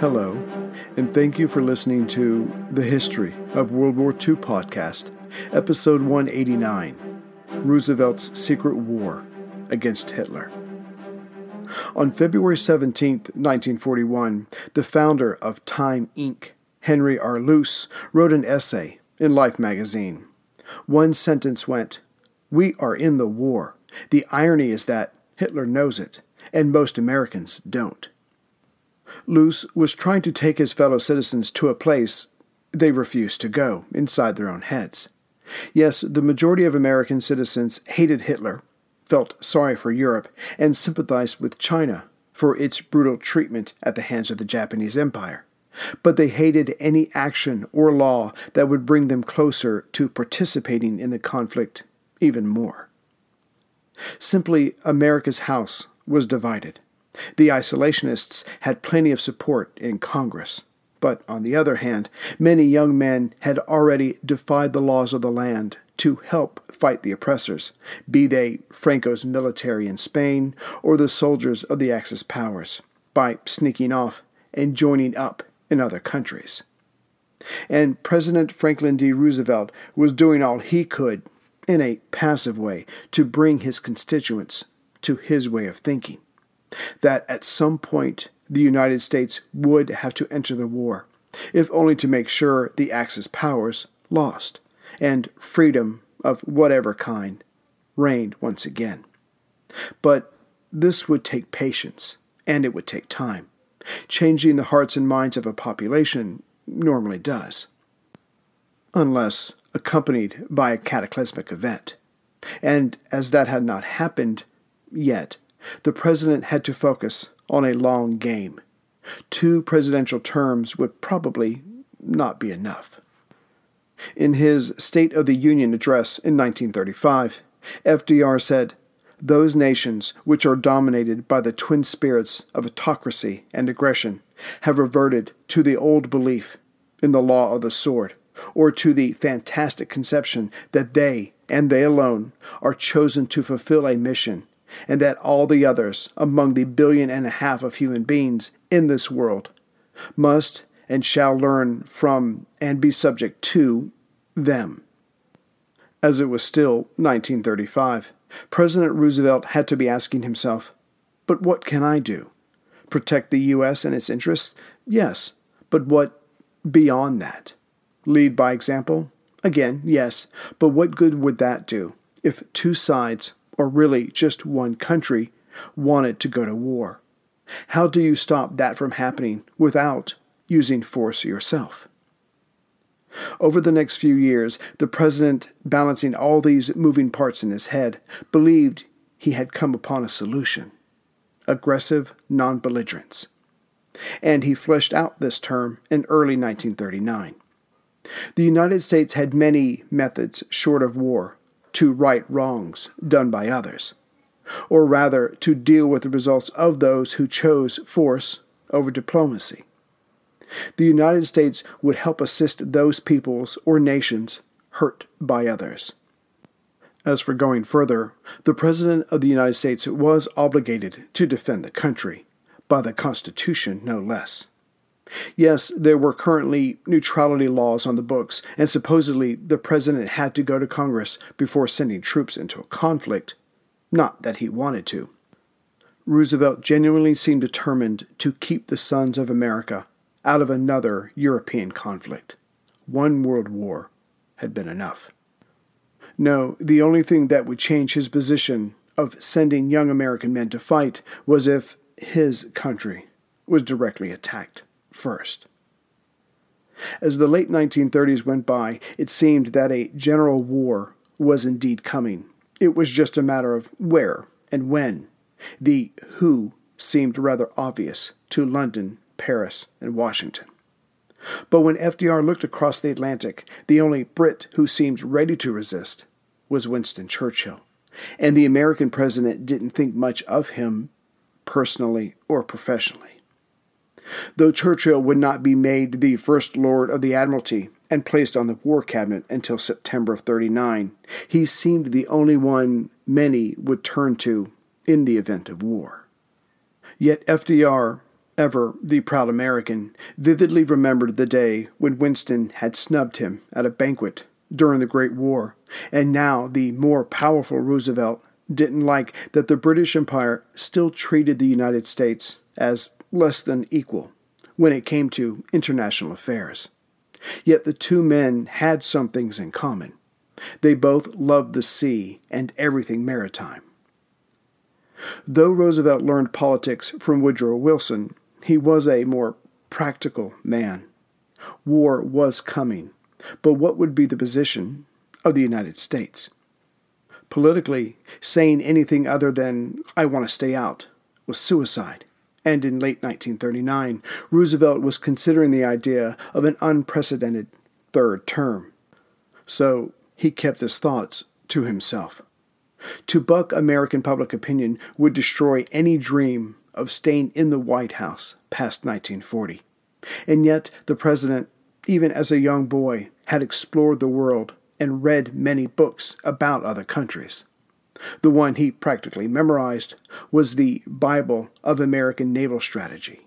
Hello, and thank you for listening to the History of World War II podcast, episode 189 Roosevelt's Secret War Against Hitler. On February 17, 1941, the founder of Time Inc., Henry R. Luce, wrote an essay in Life magazine. One sentence went, We are in the war. The irony is that Hitler knows it, and most Americans don't. Luce was trying to take his fellow citizens to a place they refused to go inside their own heads. Yes, the majority of American citizens hated Hitler, felt sorry for Europe, and sympathized with China for its brutal treatment at the hands of the Japanese Empire. But they hated any action or law that would bring them closer to participating in the conflict even more. Simply, America's house was divided. The isolationists had plenty of support in Congress. But on the other hand, many young men had already defied the laws of the land to help fight the oppressors, be they Franco's military in Spain or the soldiers of the Axis powers, by sneaking off and joining up in other countries. And President Franklin D. Roosevelt was doing all he could, in a passive way, to bring his constituents to his way of thinking that at some point the United States would have to enter the war, if only to make sure the Axis powers lost, and freedom of whatever kind reigned once again. But this would take patience, and it would take time. Changing the hearts and minds of a population normally does, unless accompanied by a cataclysmic event. And as that had not happened yet, the president had to focus on a long game. Two presidential terms would probably not be enough. In his State of the Union address in 1935, FDR said, Those nations which are dominated by the twin spirits of autocracy and aggression have reverted to the old belief in the law of the sword, or to the fantastic conception that they, and they alone, are chosen to fulfill a mission and that all the others among the billion and a half of human beings in this world must and shall learn from and be subject to them. As it was still 1935, President Roosevelt had to be asking himself, But what can I do? Protect the U.S. and its interests? Yes, but what beyond that? Lead by example? Again, yes, but what good would that do if two sides or really just one country, wanted to go to war. How do you stop that from happening without using force yourself? Over the next few years, the president, balancing all these moving parts in his head, believed he had come upon a solution aggressive non belligerence. And he fleshed out this term in early 1939. The United States had many methods short of war to right wrongs done by others, or rather to deal with the results of those who chose force over diplomacy. The United States would help assist those peoples or nations hurt by others. As for going further, the President of the United States was obligated to defend the country, by the Constitution no less. Yes, there were currently neutrality laws on the books, and supposedly the President had to go to Congress before sending troops into a conflict. Not that he wanted to. Roosevelt genuinely seemed determined to keep the sons of America out of another European conflict. One world war had been enough. No, the only thing that would change his position of sending young American men to fight was if his country was directly attacked first. As the late 1930s went by, it seemed that a general war was indeed coming. It was just a matter of where and when. The who seemed rather obvious to London, Paris, and Washington. But when FDR looked across the Atlantic, the only Brit who seemed ready to resist was Winston Churchill. And the American president didn't think much of him personally or professionally. Though Churchill would not be made the First Lord of the Admiralty and placed on the War Cabinet until September of 39, he seemed the only one many would turn to in the event of war. Yet FDR ever the proud American, vividly remembered the day when Winston had snubbed him at a banquet during the Great War, and now the more powerful Roosevelt didn't like that the British Empire still treated the United States as less than equal when it came to international affairs. Yet the two men had some things in common. They both loved the sea and everything maritime. Though Roosevelt learned politics from Woodrow Wilson, he was a more practical man. War was coming, but what would be the position of the United States? Politically, saying anything other than, I want to stay out, was suicide. And in late 1939, Roosevelt was considering the idea of an unprecedented third term. So he kept his thoughts to himself. To buck American public opinion would destroy any dream of staying in the White House past 1940. And yet, the president, even as a young boy, had explored the world and read many books about other countries. The one he practically memorized was the Bible of American Naval Strategy.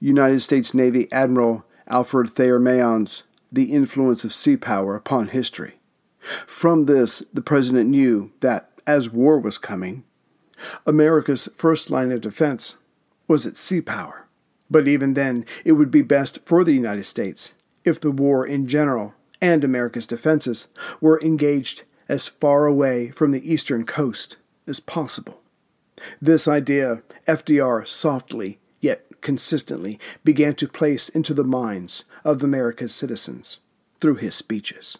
United States Navy Admiral Alfred Thayer Mahan's The Influence of Sea Power Upon History. From this, the president knew that, as war was coming, America's first line of defense was its sea power. But even then, it would be best for the United States if the war in general and America's defenses were engaged as far away from the eastern coast as possible. This idea FDR softly yet consistently began to place into the minds of America's citizens through his speeches.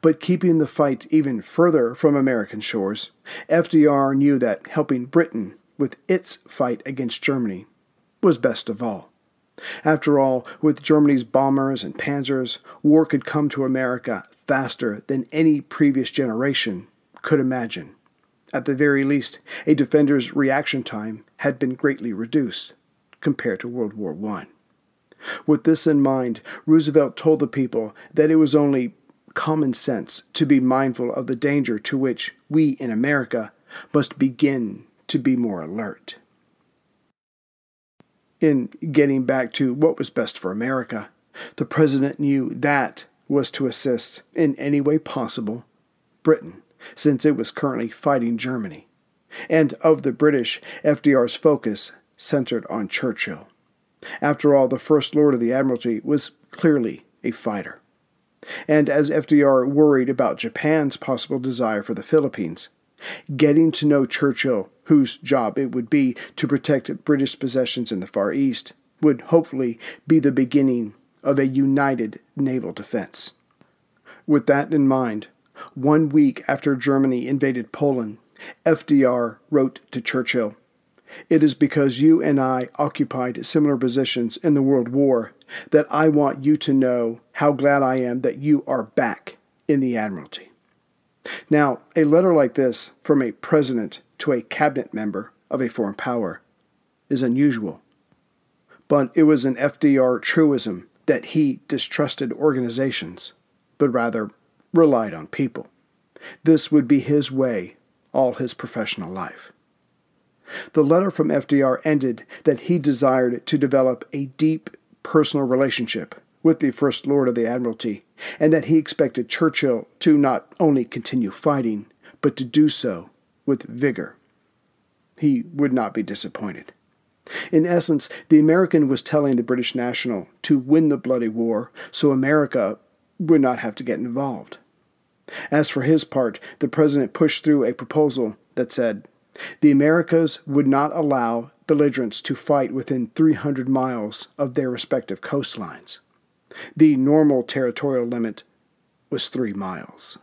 But keeping the fight even further from American shores, FDR knew that helping Britain with its fight against Germany was best of all. After all, with Germany's bombers and panzers, war could come to America faster than any previous generation could imagine. At the very least, a defender's reaction time had been greatly reduced compared to World War I. With this in mind, Roosevelt told the people that it was only common sense to be mindful of the danger to which we in America must begin to be more alert. In getting back to what was best for America, the president knew that was to assist in any way possible Britain, since it was currently fighting Germany. And of the British, FDR's focus centered on Churchill. After all, the First Lord of the Admiralty was clearly a fighter. And as FDR worried about Japan's possible desire for the Philippines, getting to know Churchill whose job it would be to protect British possessions in the Far East, would hopefully be the beginning of a united naval defense. With that in mind, one week after Germany invaded Poland, FDR wrote to Churchill It is because you and I occupied similar positions in the World War that I want you to know how glad I am that you are back in the Admiralty. Now, a letter like this from a president to a cabinet member of a foreign power is unusual. But it was an FDR truism that he distrusted organizations, but rather relied on people. This would be his way all his professional life. The letter from FDR ended that he desired to develop a deep personal relationship with the First Lord of the Admiralty, and that he expected Churchill to not only continue fighting, but to do so with vigor. He would not be disappointed. In essence, the American was telling the British national to win the bloody war so America would not have to get involved. As for his part, the president pushed through a proposal that said the Americas would not allow belligerents to fight within 300 miles of their respective coastlines. The normal territorial limit was three miles.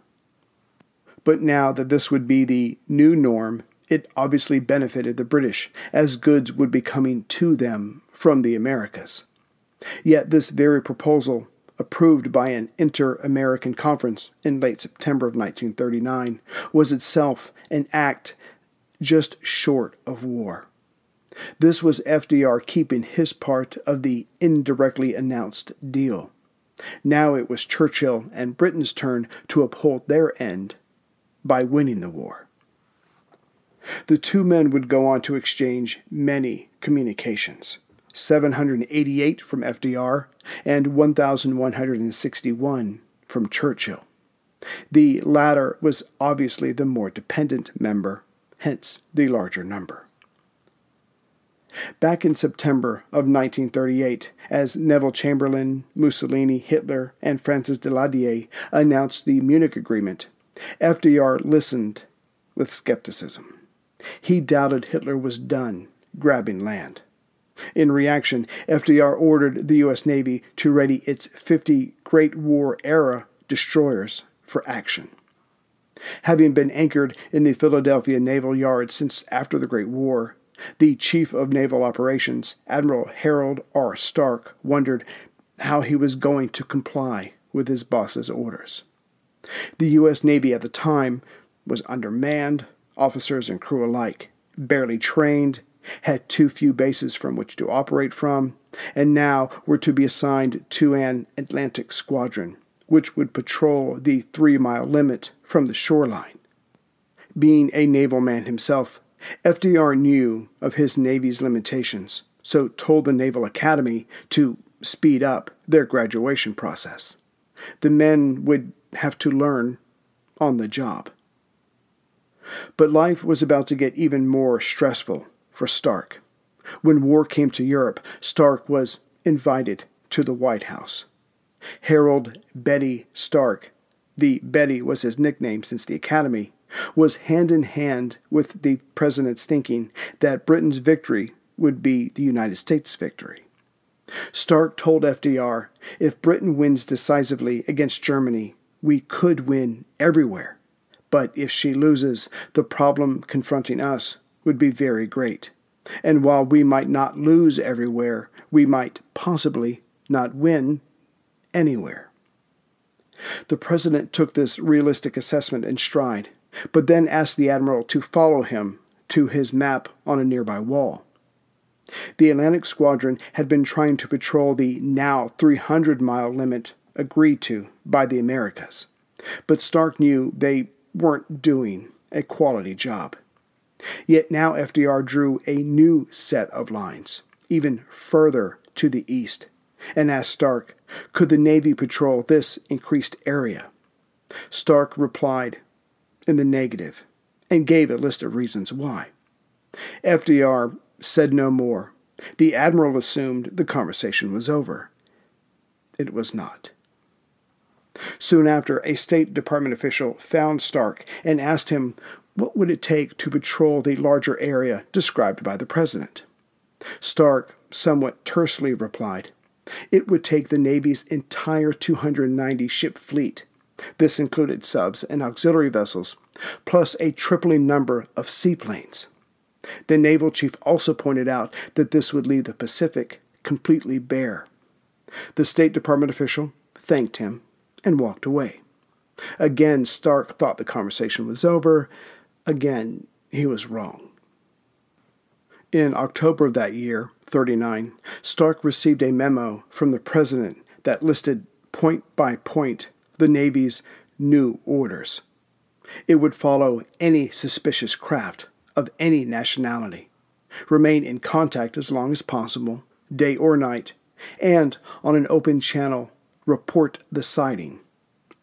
But now that this would be the new norm, it obviously benefited the British, as goods would be coming to them from the Americas. Yet this very proposal approved by an inter American conference in late September of 1939, was itself an act just short of war. This was FDR keeping his part of the indirectly announced deal. Now it was Churchill and Britain's turn to uphold their end by winning the war. The two men would go on to exchange many communications. 788 from FDR, and 1,161 from Churchill. The latter was obviously the more dependent member, hence the larger number. Back in September of 1938, as Neville Chamberlain, Mussolini, Hitler, and Francis Daladier announced the Munich Agreement, FDR listened with skepticism. He doubted Hitler was done grabbing land. In reaction, FDR ordered the U.S. Navy to ready its 50 Great War era destroyers for action. Having been anchored in the Philadelphia Naval Yard since after the Great War, the Chief of Naval Operations, Admiral Harold R. Stark, wondered how he was going to comply with his boss's orders. The U.S. Navy at the time was undermanned, officers and crew alike, barely trained, had too few bases from which to operate from, and now were to be assigned to an Atlantic squadron, which would patrol the three mile limit from the shoreline. Being a naval man himself, FDR knew of his Navy's limitations, so told the Naval Academy to speed up their graduation process. The men would have to learn on the job. But life was about to get even more stressful for Stark. When war came to Europe, Stark was invited to the White House. Harold Betty Stark, the Betty was his nickname since the Academy, was hand in hand with the president's thinking that Britain's victory would be the United States' victory. Stark told FDR if Britain wins decisively against Germany, we could win everywhere. But if she loses, the problem confronting us would be very great. And while we might not lose everywhere, we might possibly not win anywhere. The president took this realistic assessment in stride, but then asked the admiral to follow him to his map on a nearby wall. The Atlantic Squadron had been trying to patrol the now 300 mile limit agreed to by the Americas, but Stark knew they weren't doing a quality job. Yet now FDR drew a new set of lines, even further to the east, and asked Stark, could the Navy patrol this increased area? Stark replied in the negative and gave a list of reasons why. FDR said no more. The Admiral assumed the conversation was over. It was not. Soon after, a State Department official found Stark and asked him what would it take to patrol the larger area described by the president? Stark somewhat tersely replied, It would take the Navy's entire 290 ship fleet. This included subs and auxiliary vessels, plus a tripling number of seaplanes. The naval chief also pointed out that this would leave the Pacific completely bare. The State Department official thanked him and walked away. Again, Stark thought the conversation was over. Again, he was wrong. In October of that year, 39, Stark received a memo from the president that listed point by point the Navy's new orders. It would follow any suspicious craft of any nationality, remain in contact as long as possible, day or night, and on an open channel, report the sighting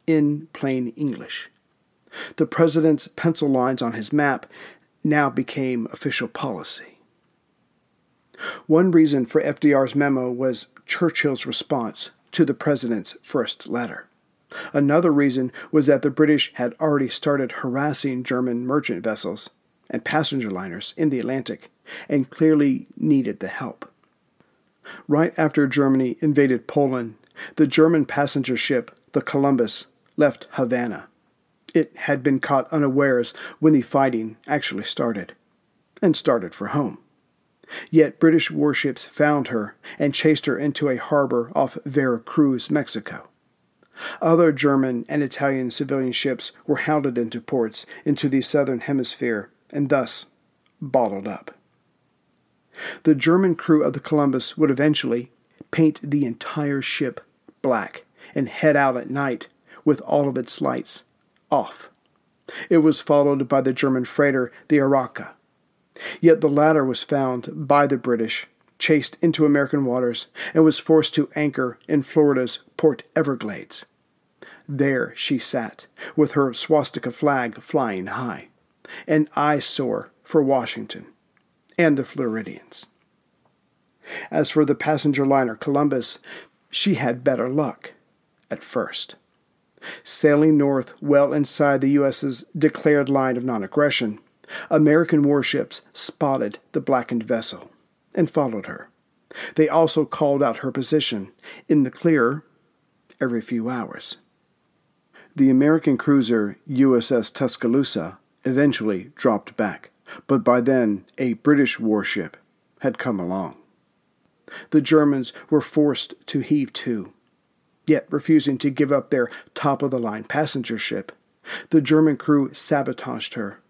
in plain English. The president's pencil lines on his map now became official policy. One reason for FDR's memo was Churchill's response to the president's first letter. Another reason was that the British had already started harassing German merchant vessels and passenger liners in the Atlantic and clearly needed the help. Right after Germany invaded Poland, the German passenger ship, the Columbus, left Havana. It had been caught unawares when the fighting actually started, and started for home. Yet British warships found her and chased her into a harbor off Vera Cruz, Mexico. Other German and Italian civilian ships were hounded into ports into the southern hemisphere and thus bottled up. The German crew of the Columbus would eventually paint the entire ship black and head out at night with all of its lights off. It was followed by the German freighter, the Arauca. Yet the latter was found by the British, chased into American waters, and was forced to anchor in Florida's Port Everglades. There she sat, with her swastika flag flying high, an eyesore for Washington and the Floridians. As for the passenger liner Columbus, she had better luck at first. Sailing north well inside the U.S.'s declared line of non aggression, American warships spotted the blackened vessel and followed her. They also called out her position in the clear every few hours. The American cruiser USS Tuscaloosa eventually dropped back, but by then a British warship had come along. The Germans were forced to heave to, yet refusing to give up their top of the line passenger ship. The German crew sabotaged her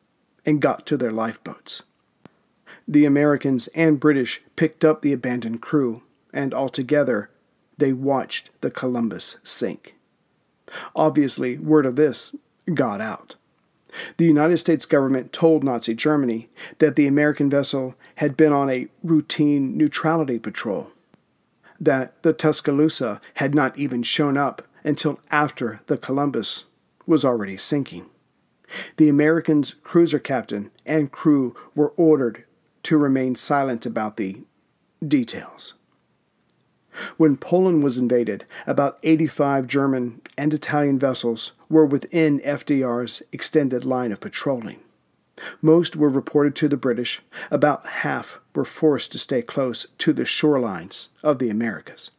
and got to their lifeboats. The Americans and British picked up the abandoned crew, and altogether they watched the Columbus sink. Obviously, word of this got out. The United States government told Nazi Germany that the American vessel had been on a routine neutrality patrol that the Tuscaloosa had not even shown up until after the Columbus was already sinking. The Americans' cruiser captain and crew were ordered to remain silent about the details. When Poland was invaded, about 85 German and Italian vessels were within FDR's extended line of patrolling. Most were reported to the British, about half were forced to stay close to the shorelines of the Americas.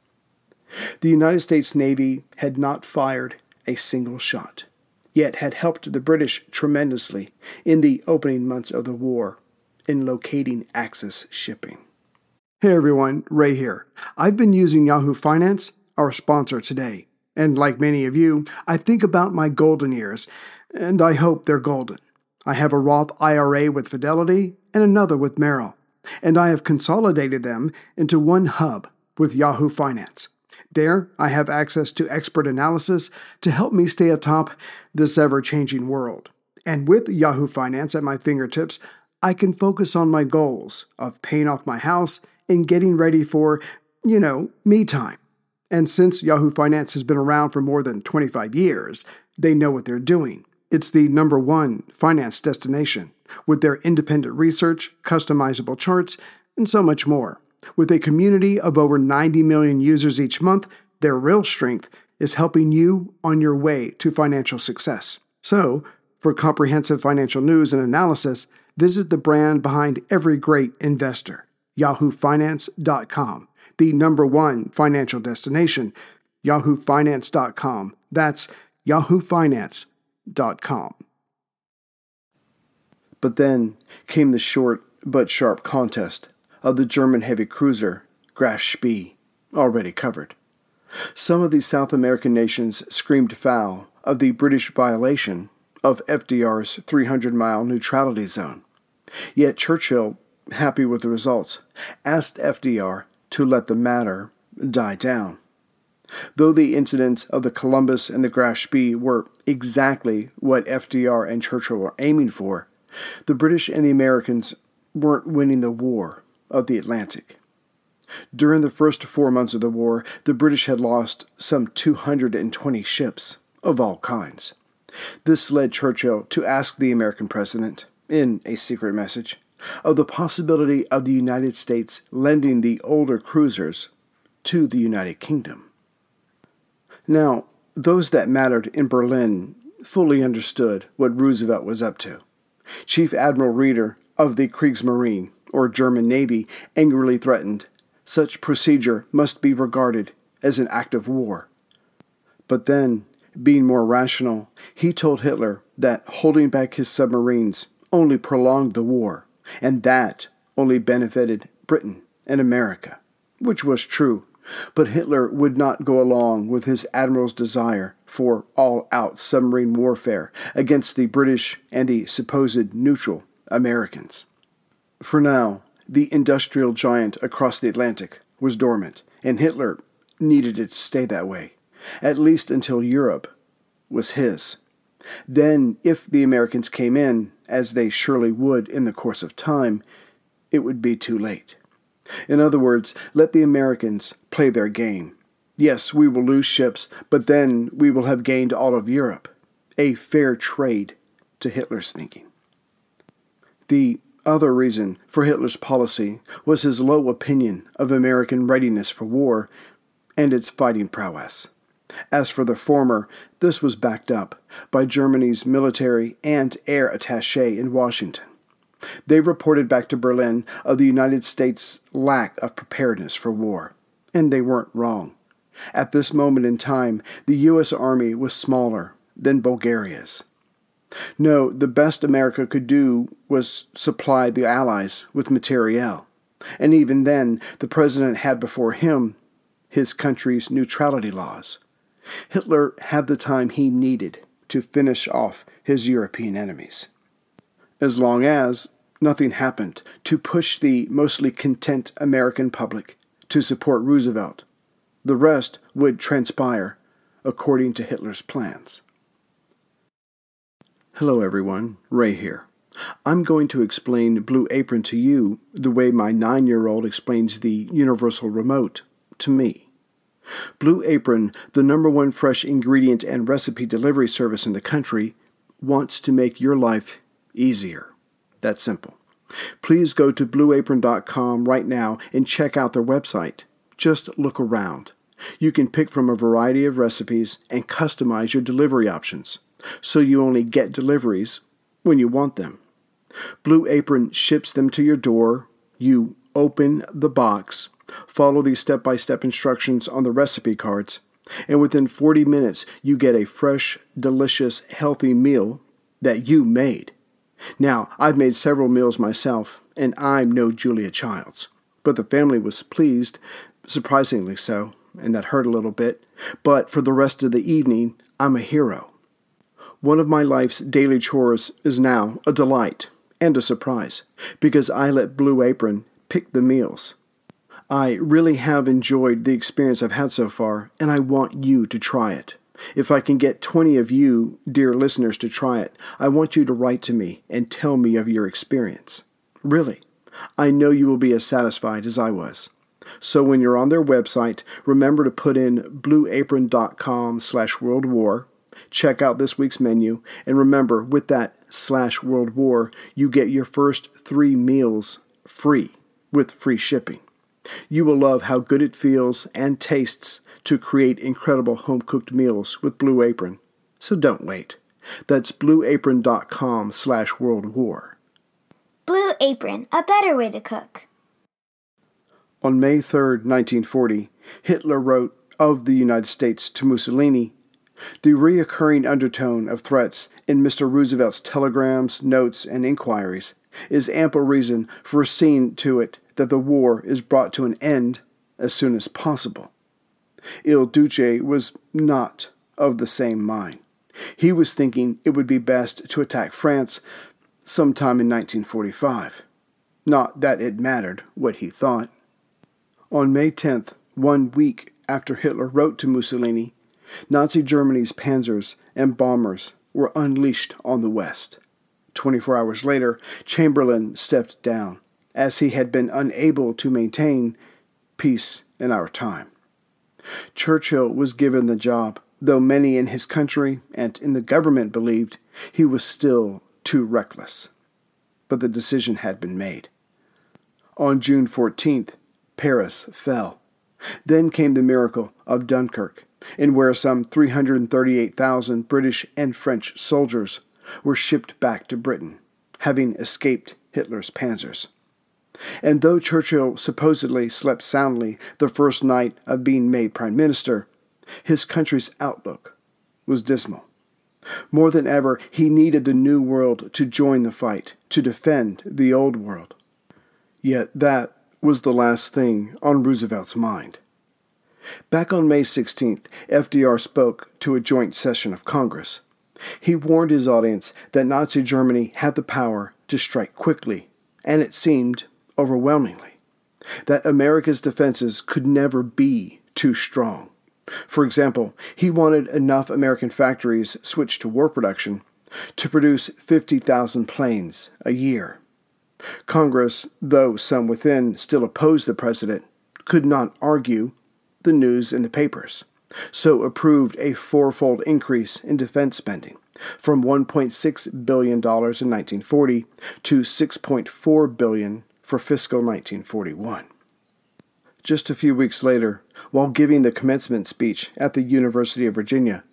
The United States Navy had not fired a single shot, yet had helped the British tremendously in the opening months of the war in locating Axis shipping. Hey everyone, Ray here. I've been using Yahoo Finance, our sponsor today, and like many of you, I think about my golden years, and I hope they're golden. I have a Roth IRA with Fidelity and another with Merrill, and I have consolidated them into one hub with Yahoo Finance. There, I have access to expert analysis to help me stay atop this ever changing world. And with Yahoo Finance at my fingertips, I can focus on my goals of paying off my house and getting ready for, you know, me time. And since Yahoo Finance has been around for more than 25 years, they know what they're doing. It's the number one finance destination with their independent research, customizable charts, and so much more. With a community of over 90 million users each month, their real strength is helping you on your way to financial success. So, for comprehensive financial news and analysis, visit the brand behind every great investor, yahoofinance.com. the number one financial destination, yahoofinance.com. That's yahoofinance.com. But then came the short but sharp contest of the German heavy cruiser Graf Spee, already covered. Some of these South American nations screamed foul of the British violation of FDR's 300 mile neutrality zone. Yet Churchill, happy with the results, asked FDR to let the matter die down. Though the incidents of the Columbus and the Graf were exactly what FDR and Churchill were aiming for, the British and the Americans weren't winning the war of the Atlantic. During the first four months of the war, the British had lost some 220 ships of all kinds. This led Churchill to ask the American president, in a secret message, of the possibility of the United States lending the older cruisers to the United Kingdom. Now, those that mattered in Berlin fully understood what Roosevelt was up to. Chief Admiral Raeder of the Kriegsmarine, or German Navy, angrily threatened such procedure must be regarded as an act of war. But then, being more rational, he told Hitler that holding back his submarines only prolonged the war, and that only benefited Britain and America, which was true. But Hitler would not go along with his admiral's desire for all out submarine warfare against the British and the supposed neutral Americans. For now, the industrial giant across the Atlantic was dormant, and Hitler needed it to stay that way, at least until Europe was his. Then, if the Americans came in, as they surely would in the course of time, it would be too late. In other words, let the Americans play their game. Yes, we will lose ships, but then we will have gained all of Europe. A fair trade to Hitler's thinking. The other reason for Hitler's policy was his low opinion of American readiness for war and its fighting prowess. As for the former, this was backed up by Germany's military and air attache in Washington. They reported back to Berlin of the United States' lack of preparedness for war, and they weren't wrong. At this moment in time, the U.S. Army was smaller than Bulgaria's. No, the best America could do was supply the Allies with materiel. And even then, the president had before him his country's neutrality laws. Hitler had the time he needed to finish off his European enemies. As long as nothing happened to push the mostly content American public to support Roosevelt, the rest would transpire according to Hitler's plans. Hello, everyone. Ray here. I'm going to explain Blue Apron to you the way my nine year old explains the Universal Remote to me. Blue Apron, the number one fresh ingredient and recipe delivery service in the country, wants to make your life easier. That's simple. Please go to blueapron.com right now and check out their website. Just look around. You can pick from a variety of recipes and customize your delivery options so you only get deliveries when you want them. Blue Apron ships them to your door. You open the box, follow these step by step instructions on the recipe cards, and within 40 minutes, you get a fresh, delicious, healthy meal that you made. Now, I've made several meals myself, and I'm no Julia Childs, but the family was pleased, surprisingly so, and that hurt a little bit. But for the rest of the evening, I'm a hero. One of my life's daily chores is now a delight and a surprise because I let Blue Apron pick the meals. I really have enjoyed the experience I've had so far, and I want you to try it. If I can get 20 of you, dear listeners, to try it, I want you to write to me and tell me of your experience. Really, I know you will be as satisfied as I was. So when you're on their website, remember to put in blueapron.com slash world war check out this week's menu, and remember, with that slash World War, you get your first three meals free with free shipping. You will love how good it feels and tastes to create incredible home cooked meals with Blue Apron. So don't wait. That's blueapron.com slash world war. Blue Apron, a better way to cook. On May 3, 1940, Hitler wrote of the United States to Mussolini the reoccurring undertone of threats in Mr. Roosevelt's telegrams, notes, and inquiries is ample reason for seeing to it that the war is brought to an end as soon as possible. Il Duce was not of the same mind. He was thinking it would be best to attack France sometime in 1945. Not that it mattered what he thought. On May 10th, one week after Hitler wrote to Mussolini, Nazi Germany's panzers and bombers were unleashed on the West. 24 hours later, Chamberlain stepped down, as he had been unable to maintain peace in our time. Churchill was given the job, though many in his country and in the government believed he was still too reckless. But the decision had been made. On June 14th, Paris fell. Then came the miracle of Dunkirk, in where some 338,000 British and French soldiers were shipped back to Britain, having escaped Hitler's panzers. And though Churchill supposedly slept soundly the first night of being made Prime Minister, his country's outlook was dismal. More than ever, he needed the new world to join the fight, to defend the old world. Yet that was the last thing on Roosevelt's mind. Back on May 16th, FDR spoke to a joint session of Congress. He warned his audience that Nazi Germany had the power to strike quickly, and it seemed overwhelmingly, that America's defenses could never be too strong. For example, he wanted enough American factories switched to war production to produce 50,000 planes a year. Congress, though some within still opposed the president, could not argue the news in the papers, so approved a fourfold increase in defense spending from $1.6 billion in 1940 to $6.4 billion for fiscal 1941. Just a few weeks later, while giving the commencement speech at the University of Virginia,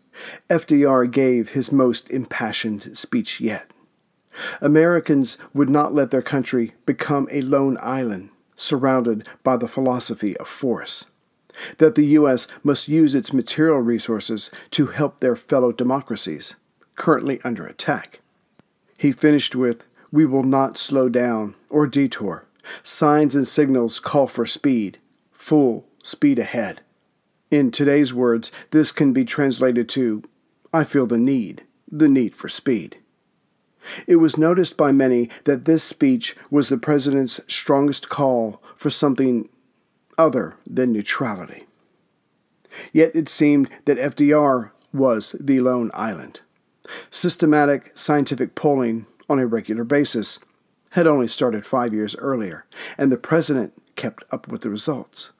FDR gave his most impassioned speech yet. Americans would not let their country become a lone island surrounded by the philosophy of force. That the U.S. must use its material resources to help their fellow democracies, currently under attack. He finished with, We will not slow down or detour. Signs and signals call for speed, full speed ahead. In today's words, this can be translated to, I feel the need, the need for speed. It was noticed by many that this speech was the president's strongest call for something other than neutrality. Yet it seemed that FDR was the lone island. Systematic scientific polling on a regular basis had only started five years earlier, and the president kept up with the results.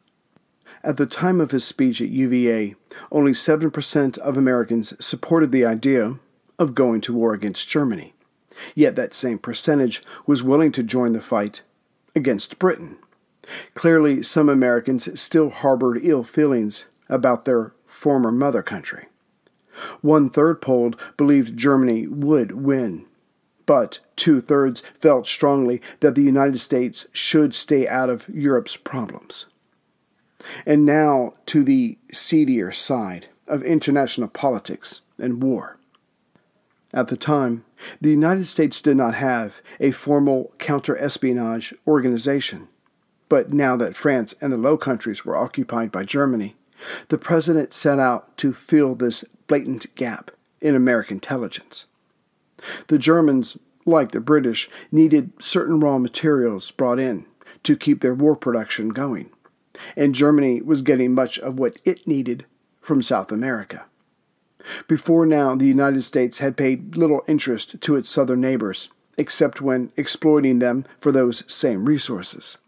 At the time of his speech at UVA, only 7% of Americans supported the idea of going to war against Germany. Yet that same percentage was willing to join the fight against Britain. Clearly, some Americans still harbored ill feelings about their former mother country. One third polled believed Germany would win, but two thirds felt strongly that the United States should stay out of Europe's problems. And now to the seedier side of international politics and war. At the time, the United States did not have a formal counter espionage organization. But now that France and the Low Countries were occupied by Germany, the president set out to fill this blatant gap in American intelligence. The Germans, like the British, needed certain raw materials brought in to keep their war production going, and Germany was getting much of what it needed from South America. Before now, the United States had paid little interest to its southern neighbors, except when exploiting them for those same resources.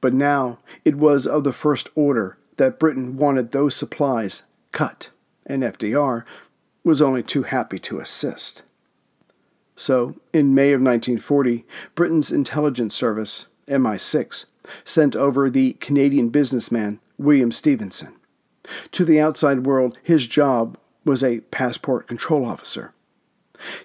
But now it was of the first order that Britain wanted those supplies cut, and FDR was only too happy to assist. So, in May of 1940, Britain's intelligence service, MI6, sent over the Canadian businessman William Stephenson. To the outside world, his job was a passport control officer.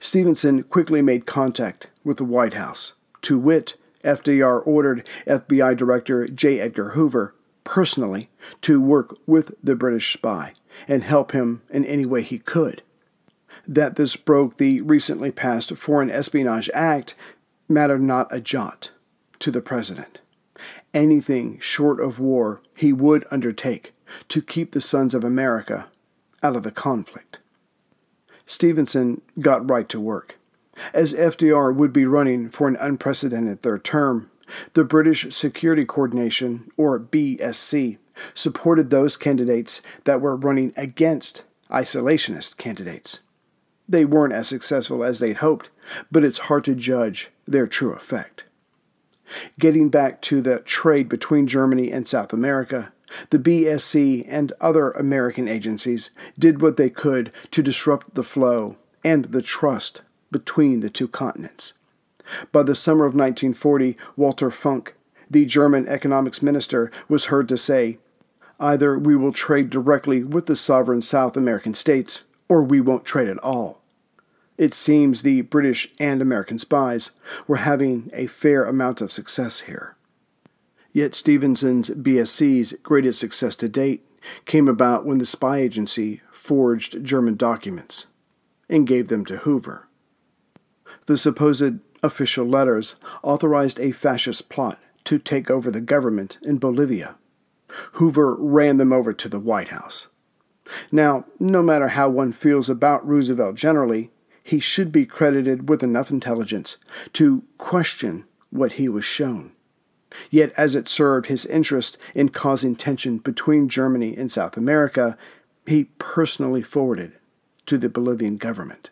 Stephenson quickly made contact with the White House, to wit, FDR ordered FBI Director J. Edgar Hoover personally to work with the British spy and help him in any way he could. That this broke the recently passed Foreign Espionage Act mattered not a jot to the president. Anything short of war he would undertake to keep the sons of America out of the conflict. Stephenson got right to work. As FDR would be running for an unprecedented third term, the British Security Coordination, or BSC, supported those candidates that were running against isolationist candidates. They weren't as successful as they'd hoped, but it's hard to judge their true effect. Getting back to the trade between Germany and South America, the BSC and other American agencies did what they could to disrupt the flow and the trust between the two continents. By the summer of 1940, Walter Funk, the German economics minister, was heard to say, Either we will trade directly with the sovereign South American states, or we won't trade at all. It seems the British and American spies were having a fair amount of success here. Yet Stephenson's BSC's greatest success to date came about when the spy agency forged German documents and gave them to Hoover. The supposed official letters authorized a fascist plot to take over the government in Bolivia. Hoover ran them over to the White House. Now, no matter how one feels about Roosevelt generally, he should be credited with enough intelligence to question what he was shown. Yet, as it served his interest in causing tension between Germany and South America, he personally forwarded to the Bolivian government.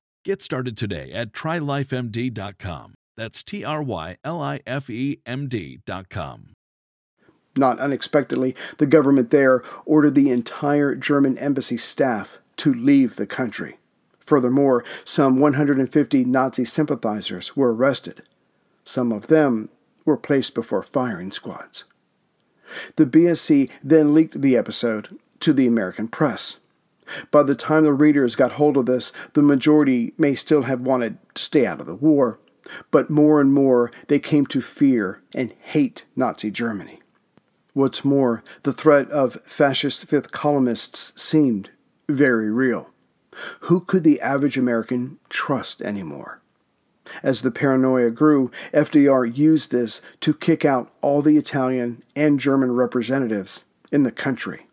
Get started today at trylifemd.com. That's T R Y L I F E M D.com. Not unexpectedly, the government there ordered the entire German embassy staff to leave the country. Furthermore, some 150 Nazi sympathizers were arrested. Some of them were placed before firing squads. The BSC then leaked the episode to the American press. By the time the readers got hold of this, the majority may still have wanted to stay out of the war, but more and more they came to fear and hate Nazi Germany. What's more, the threat of fascist fifth columnists seemed very real. Who could the average American trust anymore? As the paranoia grew, FDR used this to kick out all the Italian and German representatives in the country.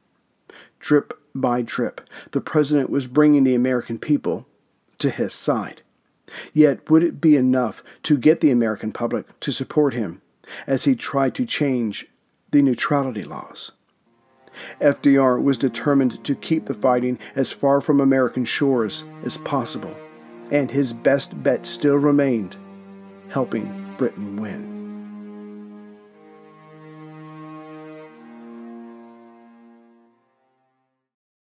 Drip by drip, the president was bringing the American people to his side. Yet, would it be enough to get the American public to support him as he tried to change the neutrality laws? FDR was determined to keep the fighting as far from American shores as possible, and his best bet still remained helping Britain win.